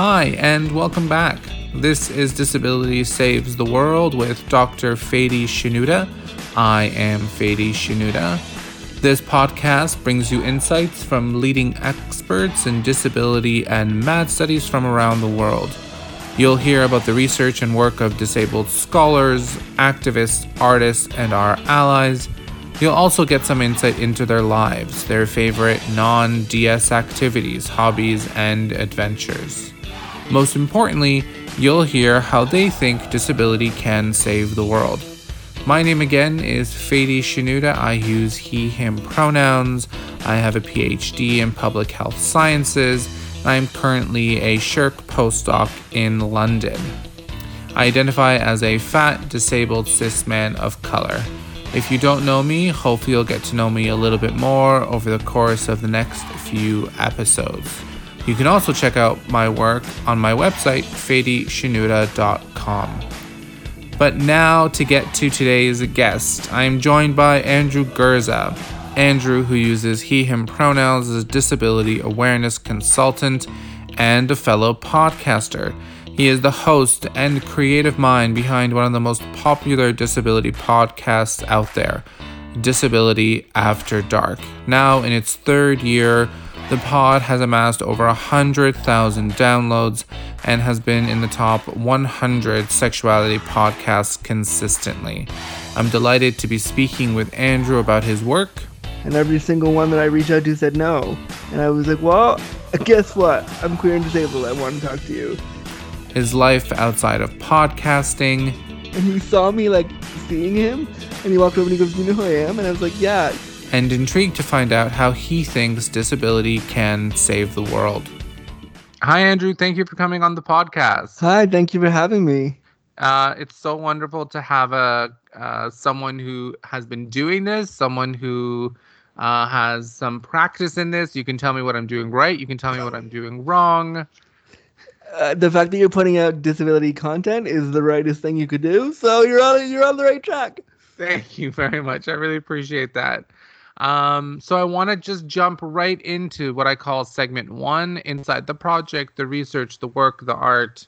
Hi, and welcome back. This is Disability Saves the World with Dr. Fady Shenouda. I am Fady Shenouda. This podcast brings you insights from leading experts in disability and MAD studies from around the world. You'll hear about the research and work of disabled scholars, activists, artists, and our allies. You'll also get some insight into their lives, their favorite non DS activities, hobbies, and adventures. Most importantly, you'll hear how they think disability can save the world. My name again is Fady Shenouda. I use he, him pronouns. I have a PhD in public health sciences. I am currently a SSHRC postdoc in London. I identify as a fat, disabled cis man of color. If you don't know me, hopefully you'll get to know me a little bit more over the course of the next few episodes. You can also check out my work on my website, fadyshenouda.com. But now to get to today's guest, I am joined by Andrew Gurza. Andrew, who uses he, him pronouns, is a disability awareness consultant and a fellow podcaster. He is the host and creative mind behind one of the most popular disability podcasts out there, Disability After Dark. Now, in its third year, the pod has amassed over 100,000 downloads and has been in the top 100 sexuality podcasts consistently. I'm delighted to be speaking with Andrew about his work. And every single one that I reached out to said no. And I was like, well, guess what? I'm queer and disabled. I want to talk to you his life outside of podcasting. And he saw me like seeing him, and he walked over and he goes, "You know who I am?" And I was like, "Yeah." And intrigued to find out how he thinks disability can save the world. Hi, Andrew. Thank you for coming on the podcast. Hi. Thank you for having me. Uh, it's so wonderful to have a uh, someone who has been doing this, someone who uh, has some practice in this. You can tell me what I'm doing right. You can tell me what I'm doing wrong. Uh, the fact that you're putting out disability content is the rightest thing you could do. So you're on you're on the right track. Thank you very much. I really appreciate that. Um, so I want to just jump right into what I call segment one inside the project, the research, the work, the art.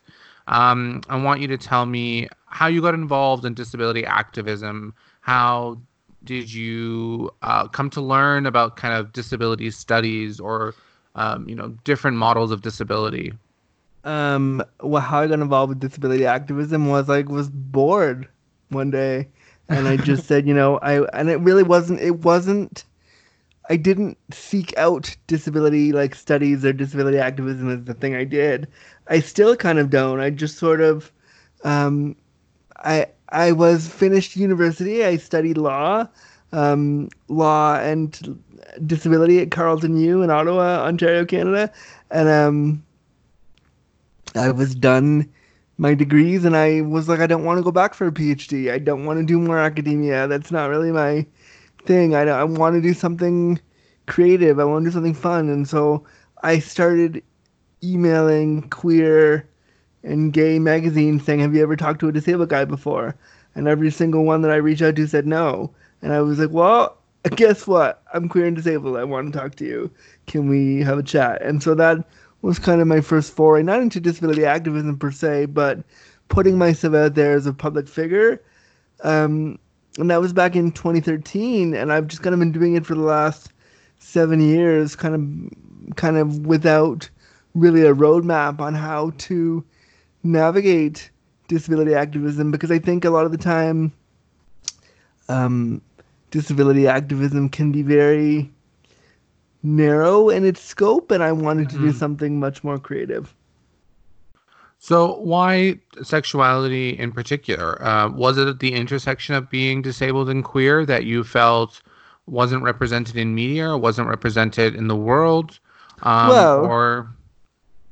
Um, I want you to tell me how you got involved in disability activism. How did you uh, come to learn about kind of disability studies or um, you know different models of disability? um well, how I got involved with disability activism was like was bored one day and I just said, you know, I and it really wasn't it wasn't I didn't seek out disability like studies or disability activism as the thing I did. I still kind of don't. I just sort of um I I was finished university. I studied law, um, law and disability at Carleton U in Ottawa, Ontario, Canada, and um, I was done my degrees and I was like, I don't want to go back for a PhD. I don't want to do more academia. That's not really my thing. I, I want to do something creative. I want to do something fun. And so I started emailing queer and gay magazines saying, Have you ever talked to a disabled guy before? And every single one that I reached out to said no. And I was like, Well, guess what? I'm queer and disabled. I want to talk to you. Can we have a chat? And so that was kind of my first foray, not into disability activism per se, but putting myself out there as a public figure. Um, and that was back in 2013, and I've just kind of been doing it for the last seven years, kind of, kind of without really a roadmap on how to navigate disability activism, because I think a lot of the time, um, disability activism can be very narrow in its scope, and I wanted to mm-hmm. do something much more creative. So, why sexuality in particular? Uh, was it the intersection of being disabled and queer that you felt wasn't represented in media or wasn't represented in the world? Um, well, or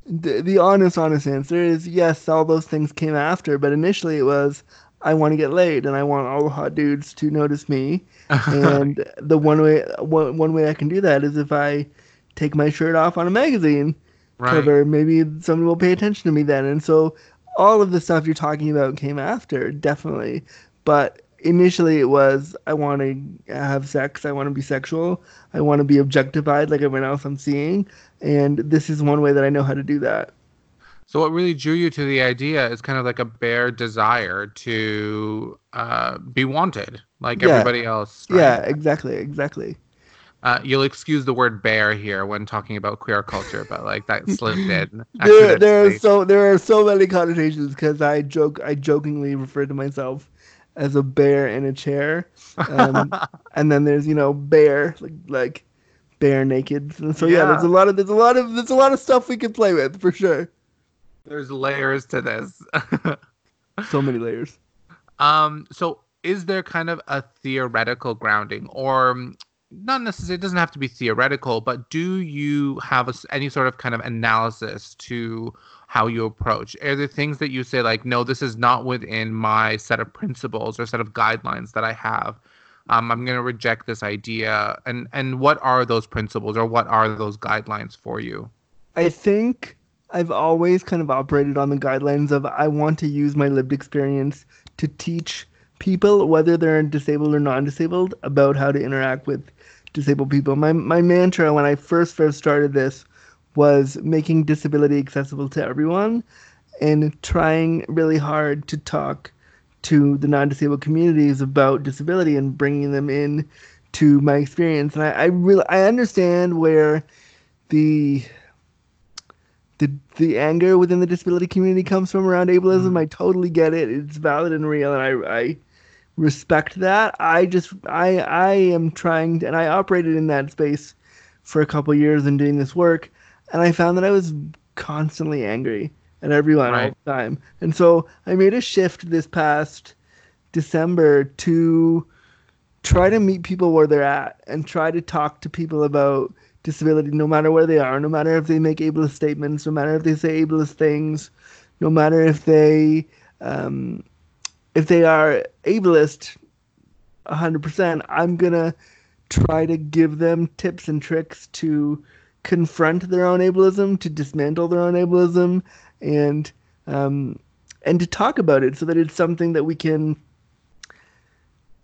the, the honest, honest answer is yes, all those things came after, but initially it was I want to get laid and I want all the hot dudes to notice me. and the one way one, one way I can do that is if I take my shirt off on a magazine right. cover, maybe somebody will pay attention to me then. And so all of the stuff you're talking about came after, definitely. But initially it was I want to have sex, I want to be sexual, I want to be objectified like everyone else I'm seeing, and this is one way that I know how to do that. So what really drew you to the idea is kind of like a bare desire to uh, be wanted, like Yeah. everybody else. right? Yeah, exactly, exactly. Uh, you'll excuse the word bear here when talking about queer culture, but like that slipped in. There, there are so there are so many connotations because I joke I jokingly refer to myself as a bear in a chair, um, and then there's you know bear like like bare naked. So yeah. Yeah. there's a lot of there's a lot of there's a lot of stuff we can play with for sure. There's layers to this. So many layers. um, so is there kind of a theoretical grounding, or not necessarily? It doesn't have to be theoretical, but do you have a any sort of kind of analysis to how you approach? Are there things that you say like, no, this is not within my set of principles or set of guidelines that I have? Um, I'm going to reject this idea. And and what are those principles or what are those guidelines for you? I think I've always kind of operated on the guidelines of I want to use my lived experience to teach people, whether they're disabled or non-disabled, about how to interact with disabled people. My my mantra when I first first started this was making disability accessible to everyone and trying really hard to talk to the non-disabled communities about disability and bringing them in to my experience. And I, I really I understand where the the the anger within the disability community comes from around ableism. Mm. I totally get it. It's valid and real, and I I respect that. I just I I am trying, and I operated in that space for a couple years and doing this work, and I found that I was constantly angry at everyone all Right. the time. And so I made a shift this past December to try to meet people where they're at and try to talk to people about disability no matter where they are, no matter if they make ableist statements, no matter if they say ableist things, no matter if they um, if they are ableist 100%, I'm going to try to give them tips and tricks to confront their own ableism, to dismantle their own ableism, and um, and to talk about it so that it's something that we can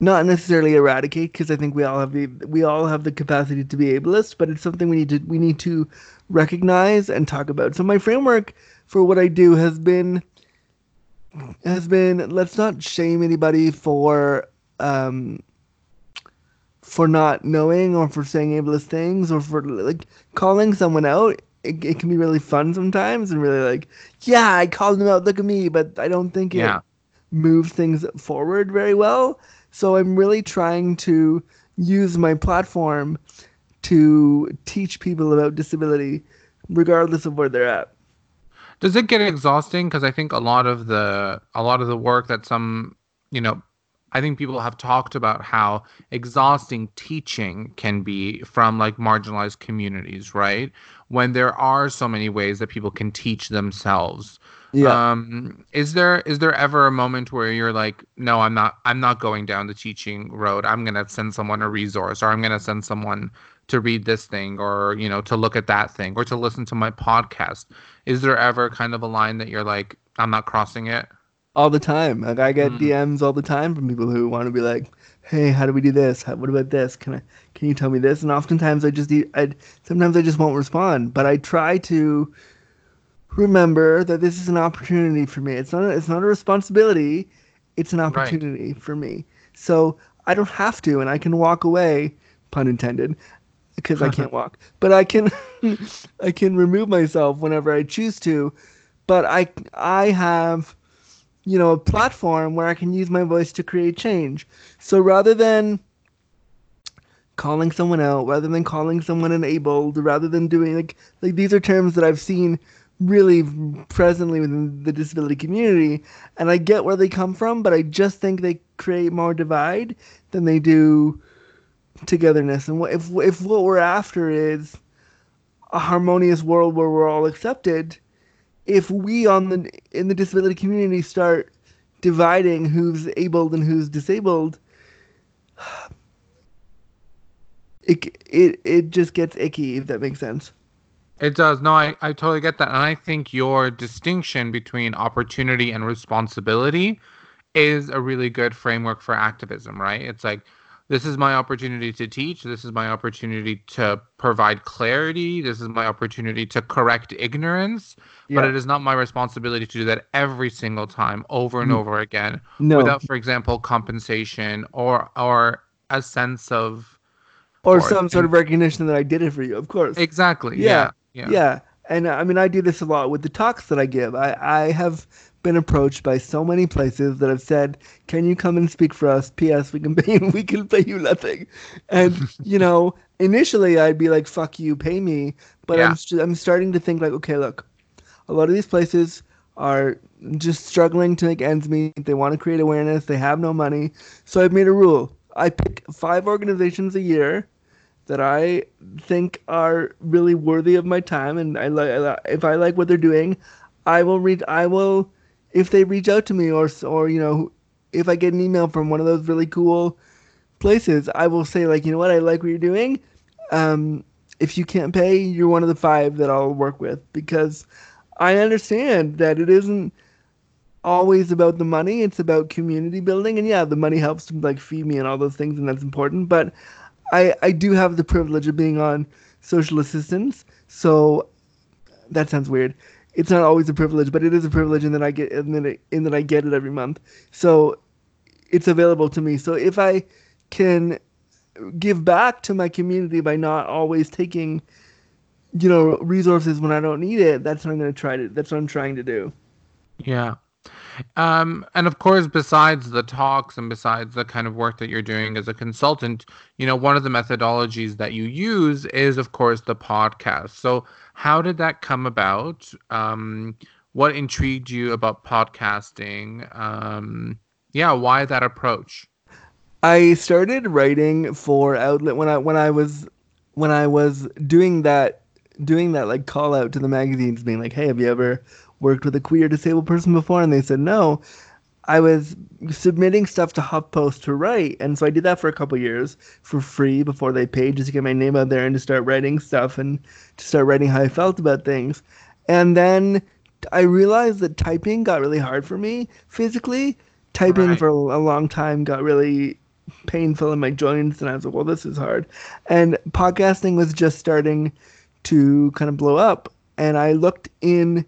not necessarily eradicate because I think we all have the we all have the capacity to be ableist, but it's something we need to we need to recognize and talk about. So my framework for what I do has been has been let's not shame anybody for um for not knowing or for saying ableist things or for like calling someone out it, it can be really fun sometimes and really like yeah i called him out look at me but i don't think it Yeah. moves things forward very well so i'm really trying to use my platform to teach people about disability regardless of where they're at Does it get exhausting? Because I think a lot of the a lot of the work that some you know, I think people have talked about how exhausting teaching can be from like marginalized communities, right? When there are so many ways that people can teach themselves. Um, is there is there ever a moment where you're like, no, I'm not I'm not going down the teaching road. I'm gonna send someone a resource, or I'm gonna send someone to read this thing, or you know, to look at that thing, or to listen to my podcast. Is there ever kind of a line that you're like, I'm not crossing it? all the time. Like I get Mm. DMs all the time from people who want to be like, "Hey, how do we do this? How, what about this? Can I? Can you tell me this?" And oftentimes I just, I sometimes I just won't respond. But I try to remember that this is an opportunity for me. It's not. A, it's not a responsibility. It's an opportunity for me. So I don't have to, and I can walk away. Pun intended. Because I can't walk, but I can, I can remove myself whenever I choose to, but I, I have you know, a platform where I can use my voice to create change. So rather than calling someone out, rather than calling someone enabled, rather than doing like like these are terms that I've seen really presently within the disability community, and I get where they come from, but I just think they create more divide than they do togetherness. And if if what we're after is a harmonious world where we're all accepted, if we on the in the disability community start dividing who's abled and who's disabled, it it it just gets icky if that makes sense. It does. No, I, I totally get that. And I think your distinction between opportunity and responsibility is a really good framework for activism, right? It's like this is my opportunity to teach. This is my opportunity to provide clarity. This is my opportunity to correct ignorance. Yeah. But it is not my responsibility to do that every single time, over and mm. over again, no. without, for example, compensation or or a sense of or some sort of recognition that I did it for you. Of course. Exactly. Yeah. Yeah. Yeah. yeah. And uh, I mean, I do this a lot with the talks that I give. I, I have been approached by so many places that have said, "Can you come and speak for us?" P.S. We can pay you. We can pay you nothing. And you know, initially I'd be like, "Fuck you, pay me." But yeah. I'm I'm starting to think like, okay, look, a lot of these places are just struggling to make ends meet. They want to create awareness. They have no money. So I've made a rule. I pick five organizations a year that I think are really worthy of my time, and I like if I like what they're doing, I will read. I will if they reach out to me or or you know if I get an email from one of those really cool places, I will say like, you know what, I like what you're doing. Um, if you can't pay, you're one of the five that I'll work with because I understand that it isn't always about the money. It's about community building, and yeah, the money helps to like feed me and all those things, and that's important. But I I do have the privilege of being on social assistance, so that sounds weird it's not always a privilege, but it is a privilege, and then I get and then it, I get it every month. So it's available to me. So if I can give back to my community by not always taking, you know, resources when I don't need it, that's what I'm going to try to. That's what I'm trying to do. Yeah. Um, and of course, besides the talks and besides the kind of work that you're doing as a consultant, you know, one of the methodologies that you use is, of course, the podcast. So, how did that come about? Um, what intrigued you about podcasting? Um, yeah, why that approach? I started writing for Outlet when I when I was when I was doing that doing that like call out to the magazines, being like, "Hey, have you ever worked with a queer disabled person before?" And they said no. I was submitting stuff to HuffPost to write, and so I did that for a couple years for free before they paid, just to get my name out there and to start writing stuff and to start writing how I felt about things. And then I realized that typing got really hard for me physically. Typing right. for a long time got really painful in my joints, and I was like, "Well, this is hard." And podcasting was just starting to kind of blow up, and I looked in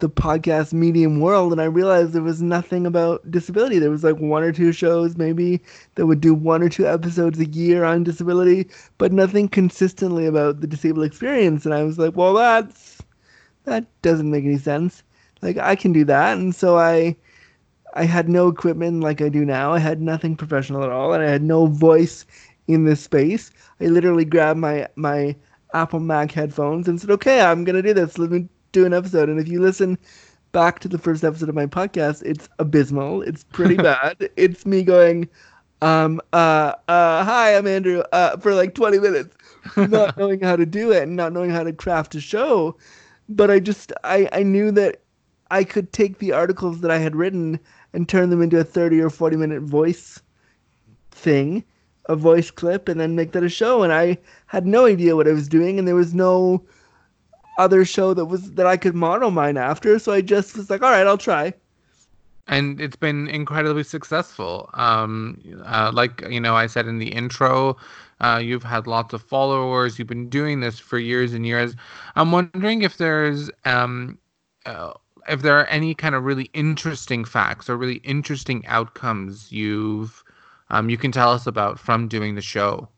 the podcast medium world and I realized there was nothing about disability. There was like one or two shows maybe that would do one or two episodes a year on disability, but nothing consistently about the disabled experience. And I was like, well, that's that doesn't make any sense. Like I can do that. And so I I had no equipment like I do now. I had nothing professional at all and I had no voice in this space. I literally grabbed my my Apple Mac headphones and said, "Okay, I'm going to do this. Let me do an episode. And if you listen back to the first episode of my podcast, it's abysmal. It's pretty bad. It's me going, um, uh, uh, hi, I'm Andrew, uh, for like 20 minutes, not knowing how to do it and not knowing how to craft a show. But I just, I, I knew that I could take the articles that I had written and turn them into a 30 or 40 minute voice thing, a voice clip, and then make that a show. And I had no idea what I was doing, and there was no other show that was that I could model mine after. So I just was like, all right, I'll try. And it's been incredibly successful. Um, uh, like you know, I said in the intro, uh, you've had lots of followers. You've been doing this for years and years. I'm wondering if there's um, uh, if there are any kind of really interesting facts or really interesting outcomes you've um, you can tell us about from doing the show.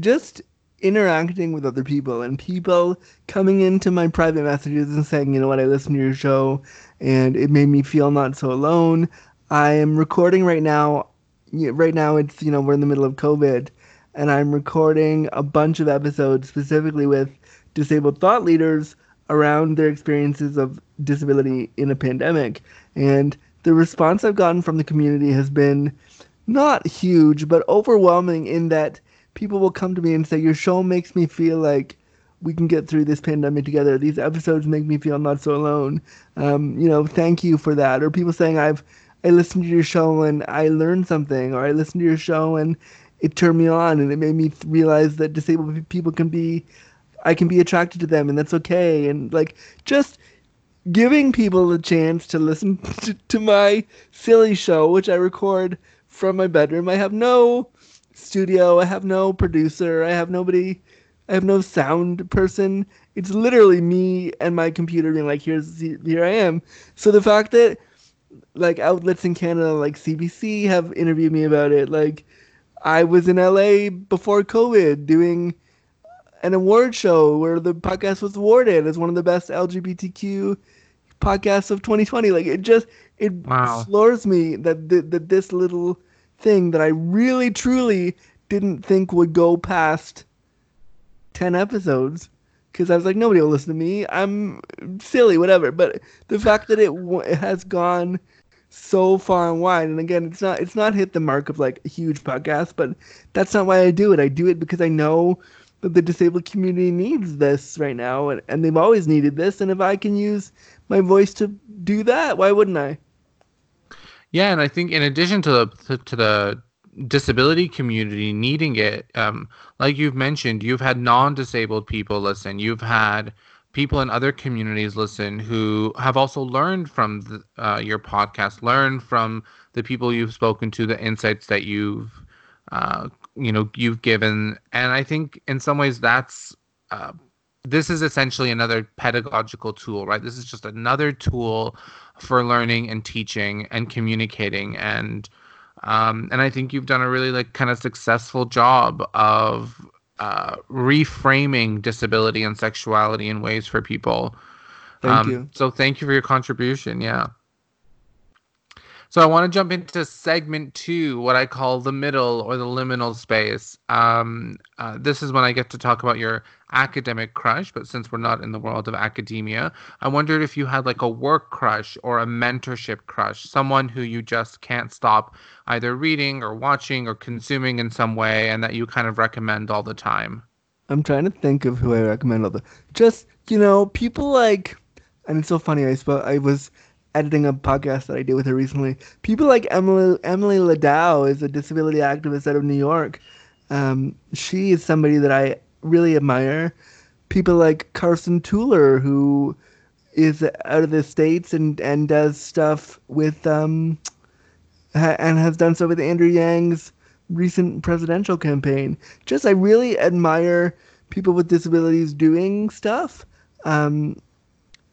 Just interacting with other people and people coming into my private messages and saying, you know what, I listened to your show and it made me feel not so alone. I am recording right now. Right now, it's, you know, we're in the middle of COVID and I'm recording a bunch of episodes specifically with disabled thought leaders around their experiences of disability in a pandemic. And the response I've gotten from the community has been not huge, but overwhelming in that people will come to me and say, Your show makes me feel like we can get through this pandemic together. These episodes make me feel not so alone. Um, you know, thank you for that. Or people saying, I've I listened to your show and I learned something, or I listened to your show and it turned me on and it made me realize that disabled people can be, I can be attracted to them and that's okay. And like just giving people a chance to listen to, to my silly show, which I record from my bedroom. I have no studio. I have no producer. I have nobody. I have no sound person. It's literally me and my computer being like, "Here's here I am." So the fact that like outlets in Canada like CBC have interviewed me about it, like I was in LA before COVID doing an award show where the podcast was awarded as one of the best LGBTQ podcasts of 2020. Like it just it Wow. floors me that th- that this little thing that I really truly didn't think would go past 10 episodes. Because I was like nobody will listen to me. I'm silly whatever, but the fact that it, w- it has gone so far and wide and again it's not it's not hit the mark of like a huge podcast but that's not why i do it. I do it because i know that the disabled community needs this right now and, and they've always needed this and if i can use my voice to do that why wouldn't i Yeah, and I think in addition to the to, the disability community needing it, um, like you've mentioned, you've had non-disabled people listen. You've had people in other communities listen who have also learned from the, uh, your podcast, learned from the people you've spoken to, the insights that you've uh, you know you've given, and I think in some ways that's. Uh, this is essentially another pedagogical tool, right? This is just another tool for learning and teaching and communicating and um, and I think you've done a really like kind of successful job of uh, reframing disability and sexuality in ways for people. thank Um, you So thank you for your contribution. Yeah. So I want to jump into segment two, what I call the middle or the liminal space. Um, uh, this is when I get to talk about your academic crush, but since we're not in the world of academia, I wondered if you had like a work crush or a mentorship crush, someone who you just can't stop either reading or watching or consuming in some way, and that you kind of recommend all the time. i'm trying to think of who i recommend all the just you know people like and it's so funny i i was editing a podcast that i did with her recently. People like emily emily ladau is a disability activist out of new york. Um, she is somebody that i really admire. People like carson tueller who is out of the states and and does stuff with um ha- and has done so with andrew yang's recent presidential campaign. Just i really admire people with disabilities doing stuff. Um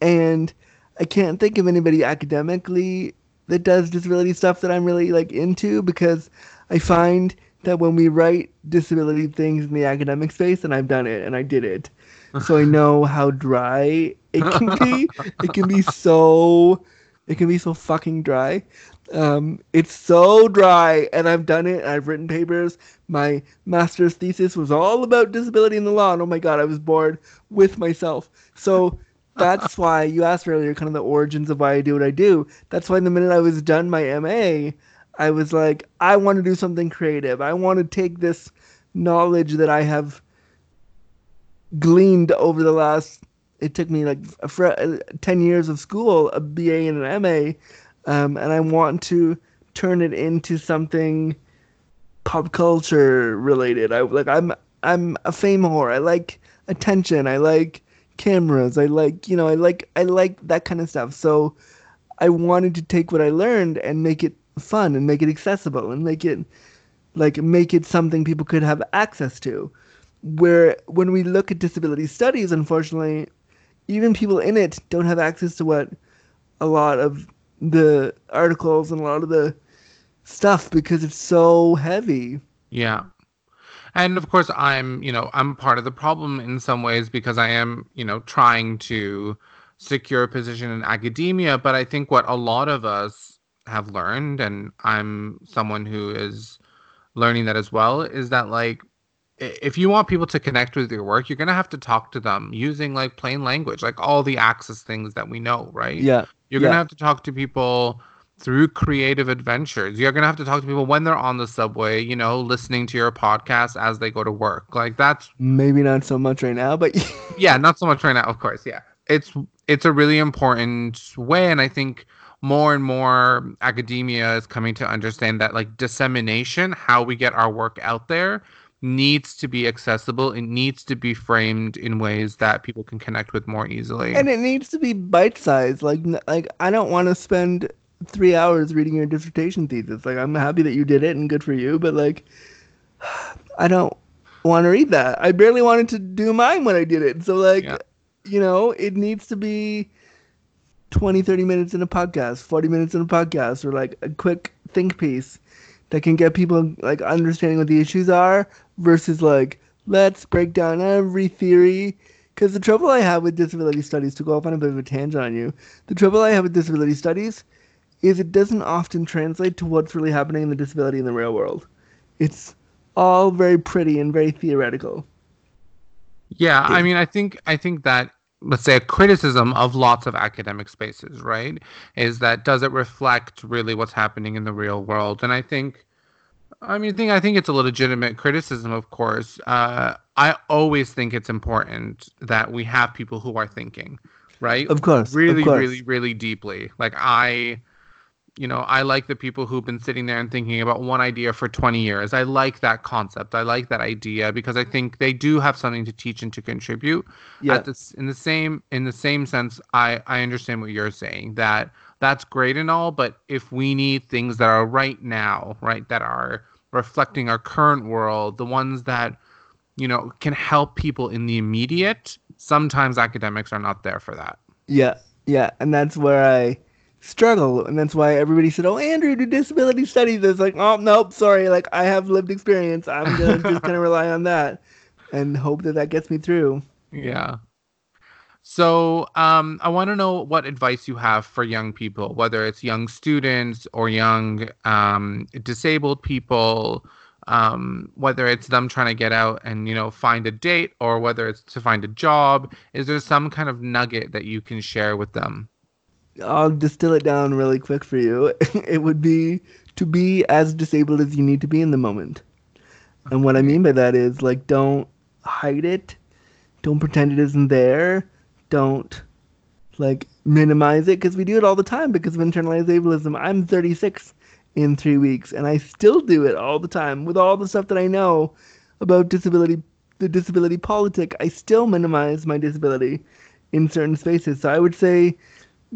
and i can't think of anybody academically that does disability stuff that i'm really like into because i find that when we write disability things in the academic space and i've done it and i did it. So i know how dry it can be. It can be so it can be so fucking dry. Um, it's so dry and i've done it i've written papers. My master's thesis was all about disability in the law and oh my god i was bored with myself. So that's why you asked earlier kind of the origins of why i do what i do. That's why the minute i was done my ma i was like i want to do something creative. I want to take this knowledge that i have gleaned over the last it took me like fr- uh, 10 years of school a ba and an ma um, and i want to turn it into something pop culture related. I like i'm i'm a fame whore. I like attention. I like cameras. I like you know i like i like that kind of stuff. So i wanted to take what i learned and make it fun and make it accessible and make it like make it something people could have access to. Where when we look at disability studies unfortunately even people in it don't have access to what a lot of the articles and a lot of the stuff because it's so heavy. Yeah. And of course, I'm, you know, I'm part of the problem in some ways because I am, you know, trying to secure a position in academia. But I think what a lot of us have learned, and I'm someone who is learning that as well, is that like, if you want people to connect with your work, you're going to have to talk to them using like plain language, like all the access things that we know, right? yeah You're going to have to talk to people through creative adventures. You're going to have to talk to people when they're on the subway, you know, listening to your podcast as they go to work. Like that's maybe not so much right now but yeah, not so much right now, of course. Yeah. It's it's a really important way and I think more and more academia is coming to understand that like dissemination, how we get our work out there needs to be accessible. It needs to be framed in ways that people can connect with more easily. and it needs to be bite sized like like i don't want to spend three hours reading your dissertation thesis like i'm happy that you did it and good for you but like I don't want to read that. I barely wanted to do mine when I did it. So like, Yeah. you know, it needs to be 20, 30 minutes in a podcast, 40 minutes in a podcast, or like a quick think piece that can get people like understanding what the issues are versus like, let's break down every theory. Because the trouble I have with disability studies, to go off on a bit of a tangent on you, the trouble I have with disability studies is it doesn't often translate to what's really happening in the disability in the real world. It's all very pretty and very theoretical. Yeah, I mean, I think I think that let's say a criticism of lots of academic spaces, right, is that does it reflect really what's happening in the real world? And I think, I mean, I think I think it's a legitimate criticism, of course. Uh, I always think it's important that we have people who are thinking, right? Of course, of really, course. really, really deeply. Like I. You know, I like the people who've been sitting there and thinking about one idea for 20 years. I like that concept. I like that idea because I think they do have something to teach and to contribute Yeah. at this in the same in the same sense i i understand what you're saying that that's great and all but if we need things that are right now right that are reflecting our current world the ones that you know can help people in the immediate sometimes academics are not there for that Yeah, yeah, and that's where I struggle, and that's why everybody said, "Oh, Andrew, do disability studies." It's like, oh, nope, sorry, like I have lived experience. I'm gonna just gonna rely on that and hope that that gets me through. yeah so um, i want to know what advice you have for young people whether it's young students or young um, disabled people um, whether it's them trying to get out and you know find a date or whether it's to find a job is there some kind of nugget that you can share with them I'll distill it down really quick for you. it would be to be as disabled as you need to be in the moment. And what I mean by that is like don't hide it. Don't pretend it isn't there. Don't like minimize it because we do it all the time because of internalized ableism. I'm 36 in 3 weeks and I still do it all the time with all the stuff that I know about disability the disability politic. I still minimize my disability in certain spaces. So I would say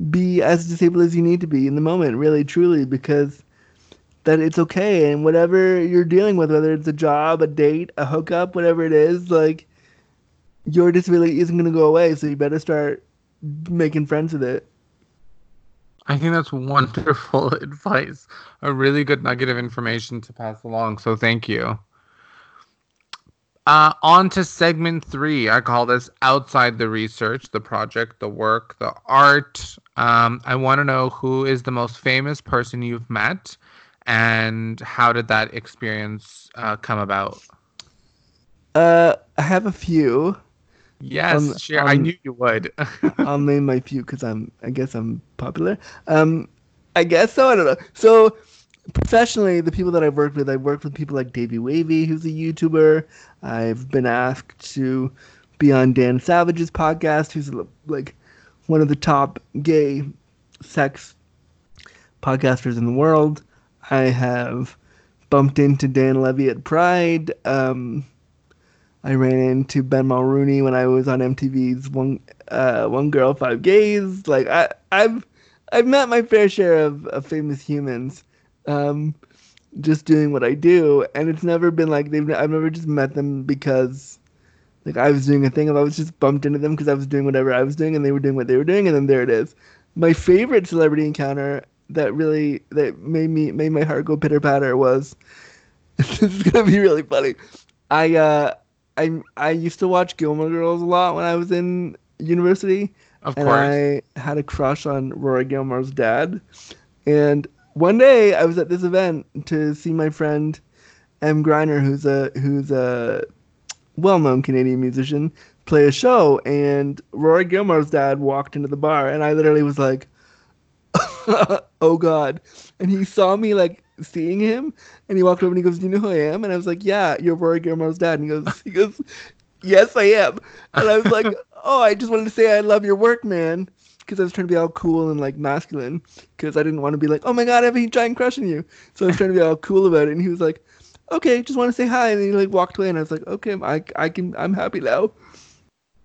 be as disabled as you need to be in the moment, really, truly, because that it's okay. And whatever you're dealing with, whether it's a job, a date, a hookup, whatever it is, like your disability isn't going to go away. So you better start making friends with it. i think that's wonderful advice a really good nugget of information to pass along so thank you Uh, on to segment three. I call this outside the research, the project, the work, the art. Um, I want to know who is the most famous person you've met, and how did that experience uh, come about? Uh, I have a few. Yes, Um, sure. I um, knew you would. I'll name my few because I'm, I guess I'm popular. Um, I guess so. I don't know. So professionally, the people that I've worked with, I've worked with people like Davey Wavy, who's a YouTuber. I've been asked to be on Dan Savage's podcast, who's like one of the top gay sex podcasters in the world. I have bumped into Dan Levy at Pride. Um, I ran into Ben Mulroney when I was on MTV's One uh, One Girl Five Gays. Like I, I've I've met my fair share of, of famous humans, um, just doing what I do, and it's never been like they've. I've never just met them because, like, I was doing a thing. I was just bumped into them because I was doing whatever I was doing, and they were doing what they were doing, and then there it is. My favorite celebrity encounter that really that made me made my heart go pitter patter was. this is gonna be really funny. I uh I I used to watch Gilmore Girls a lot when I was in university, of and course. I had a crush on Rory Gilmore's dad. And one day I was at this event to see my friend Emm Gryner, who's a who's a well-known Canadian musician, play a show. And Rory Gilmore's dad walked into the bar, and I literally was like, "Oh God!" And he saw me like seeing him, and he walked over and he goes, "Do you know who I am?" And I was like, "Yeah, you're Rory Gilmore's dad." And he goes, "He goes, yes, I am." And I was like, "Oh, I just wanted to say I love your work, man." Because I was trying to be all cool and like masculine, because I didn't want to be like, "Oh my god, I have a giant crush on you." So I was trying to be all cool about it, and he was like, "Okay, just want to say hi," and he like walked away, and I was like, "Okay, I, I can, I'm happy now."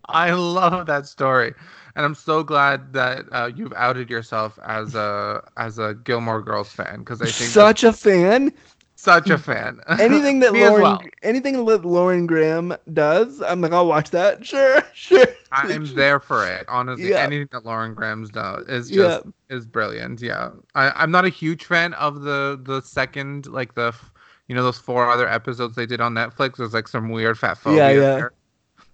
I love that story, and I'm so glad that uh, you've outed yourself as a as a Gilmore Girls fan because I think Such a fan. such a fan. anything that Lauren well. anything that Lauren Graham does, I'm like, I'll watch that. Sure, sure. I'm there for it. Honestly, Yeah. anything that Lauren Graham's does is Yeah. just is brilliant. Yeah, I, I'm not a huge fan of the the second like the you know those four other episodes they did on Netflix. There's like some weird fat phobia Yeah, yeah. there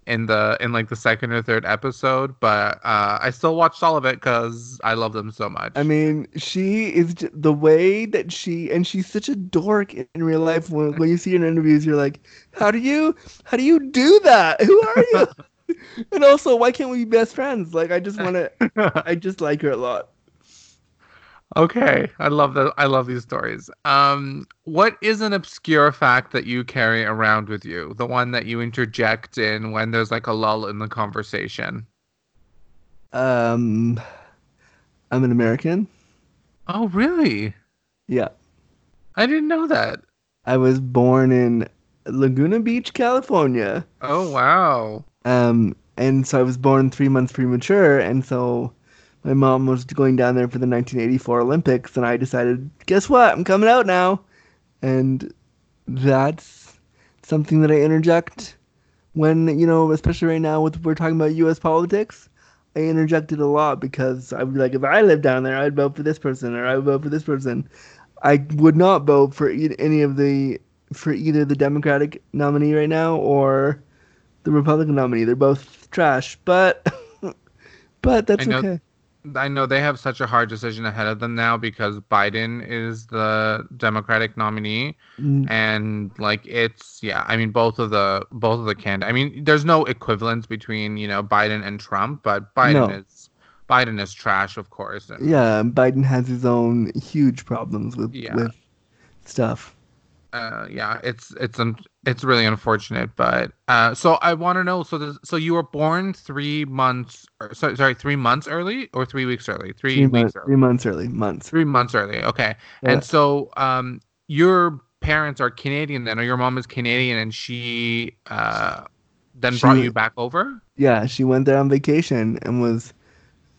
in the in like the second or third episode, but uh, I still watched all of it because I love them so much. I mean, she is j- the way that she and she's such a dork in real life. When, when you see her in interviews, you're like, how do you how do you do that? Who are you? and also, why can't we be best friends? Like, I just want to. I just like her a lot. Okay, I love that. I love these stories. Um, what is an obscure fact that you carry around with you? The one that you interject in when there's like a lull in the conversation. Um, I'm an American. Oh, really? Yeah, I didn't know that. I was born in Laguna Beach, California. Oh, wow. Um, and so I was born three months premature, and so my mom was going down there for the 1984 Olympics, and I decided, guess what? I'm coming out now, and that's something that I interject when you know, especially right now with we're talking about U.S. politics. I interjected a lot because I would be like, if I lived down there, I'd vote for this person or I would vote for this person. I would not vote for any of the for either the Democratic nominee right now or the Republican nominee. They're both trash, but but that's I know- okay. I know they have such a hard decision ahead of them now because Biden is the Democratic nominee, Mm, and like it's yeah. I mean, both of the both of the can. I mean, there's no equivalence between you know Biden and Trump, but Biden No. is Biden is trash, of course. and- Yeah, Biden has his own huge problems with Yeah. with stuff. Uh yeah it's it's un- it's really unfortunate but uh so i want to know so this, so you were born three months or, sorry, sorry three months early or three weeks early three, Three, weeks months, early three months early, months. three months early okay Yeah. and so um your parents are canadian then or your mom is canadian and she uh then She- brought you back over Yeah, she went there on vacation and was,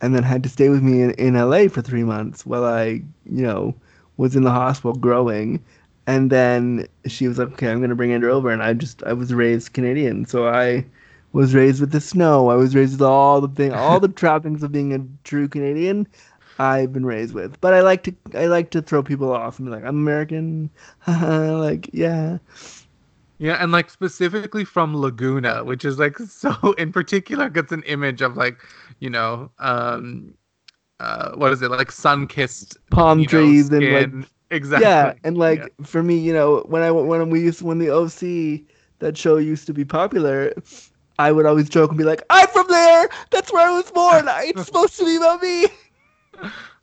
and then had to stay with me in, in LA for three months while I, you know, was in the hospital growing. And then she was like, okay, I'm going to bring Andrew over. And I just, I was raised Canadian. So I was raised with the snow. I was raised with all the thing, all the trappings of being a true Canadian. I've been raised with, but I like to, I like to throw people off and be like, I'm American. like, yeah. yeah and like specifically from laguna which is like so in particular gets an image of like you know um uh what is it like sun-kissed Palm you know, trees and like. Exactly Yeah, and like Yeah. for me, you know, when I when we used when the OC that show used to be popular, I would always joke and be like, "I'm from there. That's where I was born. It's supposed to be about me."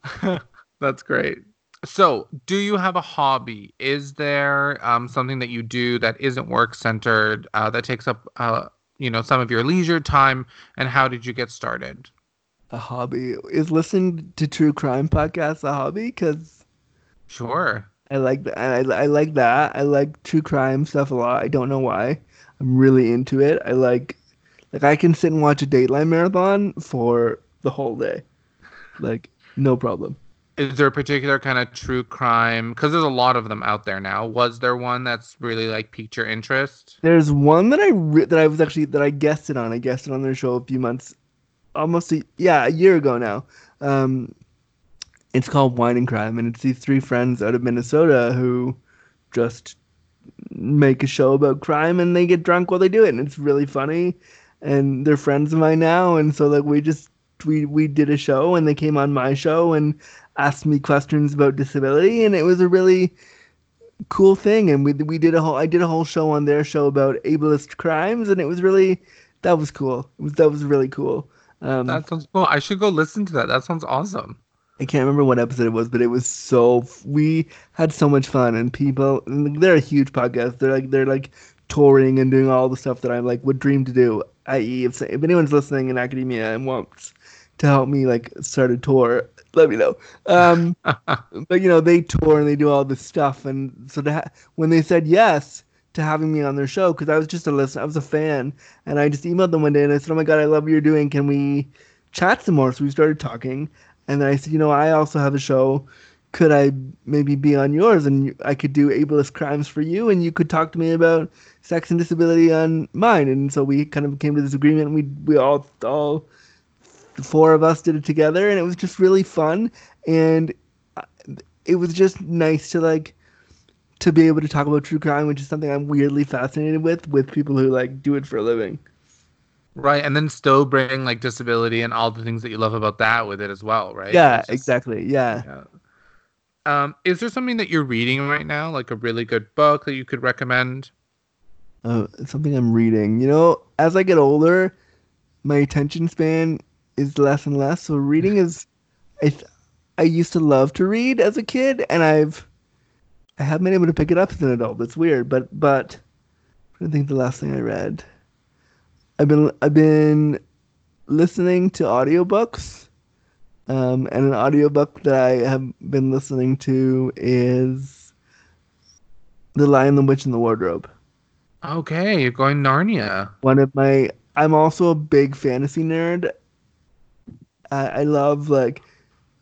that's great so do you have a hobby is there um something that you do that isn't work centered uh that takes up uh you know some of your leisure time and how did you get started A hobby is listening to true crime podcasts a hobby because sure I like that. I, I like that. I like true crime stuff a lot. I don't know why. I'm really into it. I like like I can sit and watch a Dateline marathon for the whole day, like no problem. is there a particular kind of true crime because there's a lot of them out there now was there one that's really like piqued your interest There's one that I re- that I was actually that I guessed it on. I guessed it on their show a few months, almost a, yeah, a year ago now. Um, it's called Wine and Crime, and it's these three friends out of Minnesota who just make a show about crime, and they get drunk while they do it, and it's really funny. And they're friends of mine now, and so like we just we we did a show, and they came on my show and asked me questions about disability, and it was a really cool thing and we we did a whole I did a whole show on their show about ableist crimes and it was really that was cool. It was that was really cool. Um that sounds cool i should go listen to that that sounds awesome I can't remember what episode it was, but it was so we had so much fun and people and they're a huge podcast. They're like they're like touring and doing all the stuff that I like would dream to do. I.e., if if anyone's listening in academia and wants to help me like start a tour, let me know. Um, but you know they tour and they do all this stuff, and so to ha- when they said yes to having me on their show, because I was just a listener, I was a fan, and I just emailed them one day and I said, "Oh my god, I love what you're doing. Can we chat some more?" So we started talking, and then I said, "You know, I also have a show. could I maybe be on yours and I could do ableist crimes for you and you could talk to me about sex and disability on mine and so we kind of came to this agreement we we all all the four of us did it together and it was just really fun and it was just nice to like to be able to talk about true crime which is something I'm weirdly fascinated with with people who like do it for a living. Right, and then still bring like disability and all the things that you love about that with it as well, right? Yeah, just- exactly. Yeah. Yeah. Um, is there something that you're reading right now, like a really good book that you could recommend? Uh, something I'm reading. You know, as I get older, my attention span is less and less. So reading is, I, th- I used to love to read as a kid, and I've, I haven't been able to pick it up as an adult. It's weird, but but, I think the last thing I read. I've been I've been listening to audiobooks. Um, and an audiobook that I have been listening to is The Lion, the Witch, and the Wardrobe. Okay, you're going Narnia. one of my i'm also a big fantasy nerd i, I love like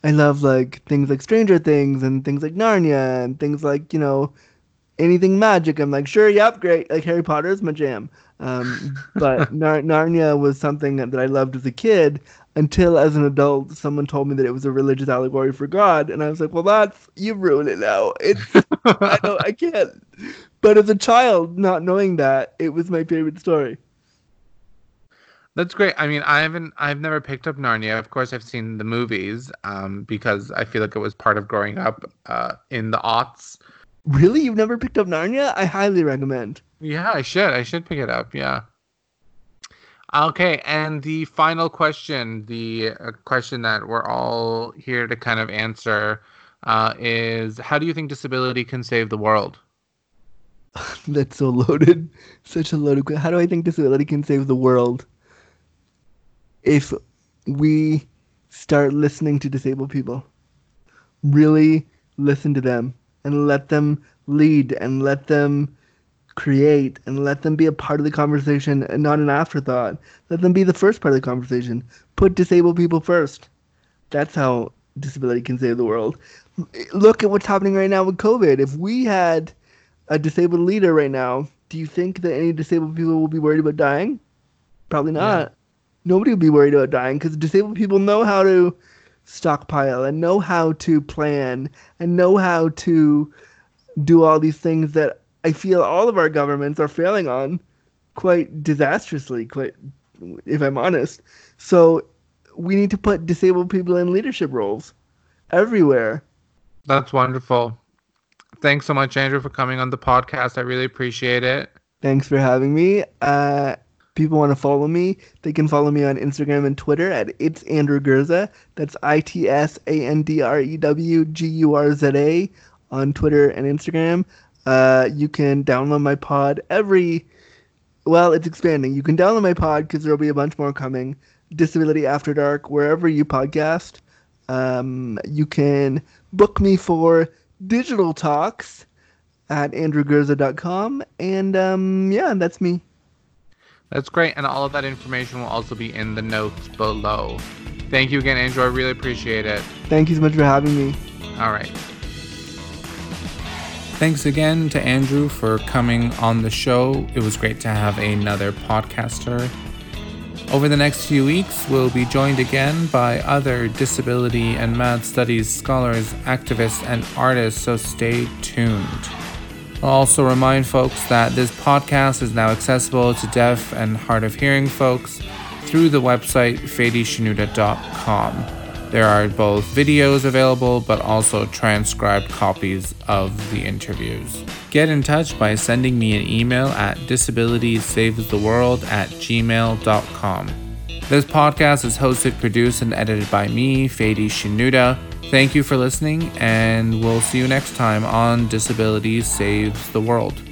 i love like things like stranger things and things like narnia and things like you know anything magic. I'm like sure yep great. Like harry potter is my jam. Um, but Nar- narnia was something that i loved as a kid until as an adult someone told me that it was a religious allegory for god. And i was like well that's you ruined it now. It's i don't i can't. But as a child not knowing that it was my favorite story. That's great. I mean, I haven't, I've never picked up Narnia. Of course, I've seen the movies um, because I feel like it was part of growing up uh, in the aughts. Really? You've never picked up Narnia? I highly recommend. Yeah, I should. I should pick it up. Yeah. Okay, and the final question, the uh, question that we're all here to kind of answer, uh, is how do you think disability can save the world? That's so loaded. Such a loaded question. How do I think disability can save the world? If we start listening to disabled people, really listen to them and let them lead and let them create and let them be a part of the conversation and not an afterthought. Let them be the first part of the conversation. Put disabled people first. That's how disability can save the world. Look at what's happening right now with COVID. If we had a disabled leader right now, do you think that any disabled people will be worried about dying? Probably not. Nobody will be worried about dying because disabled people know how to stockpile and know how to plan and know how to do all these things that I feel all of our governments are failing on quite disastrously, quite if I'm honest. So we need to put disabled people in leadership roles everywhere. That's wonderful. Thanks so much, Andrew, for coming on the podcast. I really appreciate it. Thanks for having me. Uh, people want to follow me, they can follow me on Instagram and Twitter at it's Andrew Gurza. That's I T S A N D R E W G U R Z A on Twitter and Instagram. Uh, you can download my pod every. Well, it's expanding. You can download my pod because there'll be a bunch more coming. Disability After Dark, wherever you podcast. Um, you can book me for digital talks at andrewgurza.com. And um, yeah, that's me. That's great. And all of that information will also be in the notes below. Thank you again, Andrew. I really appreciate it. Thank you so much for having me. All right. Thanks again to Andrew for coming on the show. It was great to have another podcaster. Over the next few weeks, we'll be joined again by other disability and mad studies scholars, activists, and artists, so stay tuned. I'll also remind folks that this podcast is now accessible to deaf and hard of hearing folks through the website fadyshenouda.com. There are both videos available, but also transcribed copies of the interviews. Get in touch by sending me an email at disabilitiessavestheworld at gmail.com. This podcast is hosted, produced, and edited by me, Fady Shenouda. Thank you for listening, and we'll see you next time on Disability Saves the World.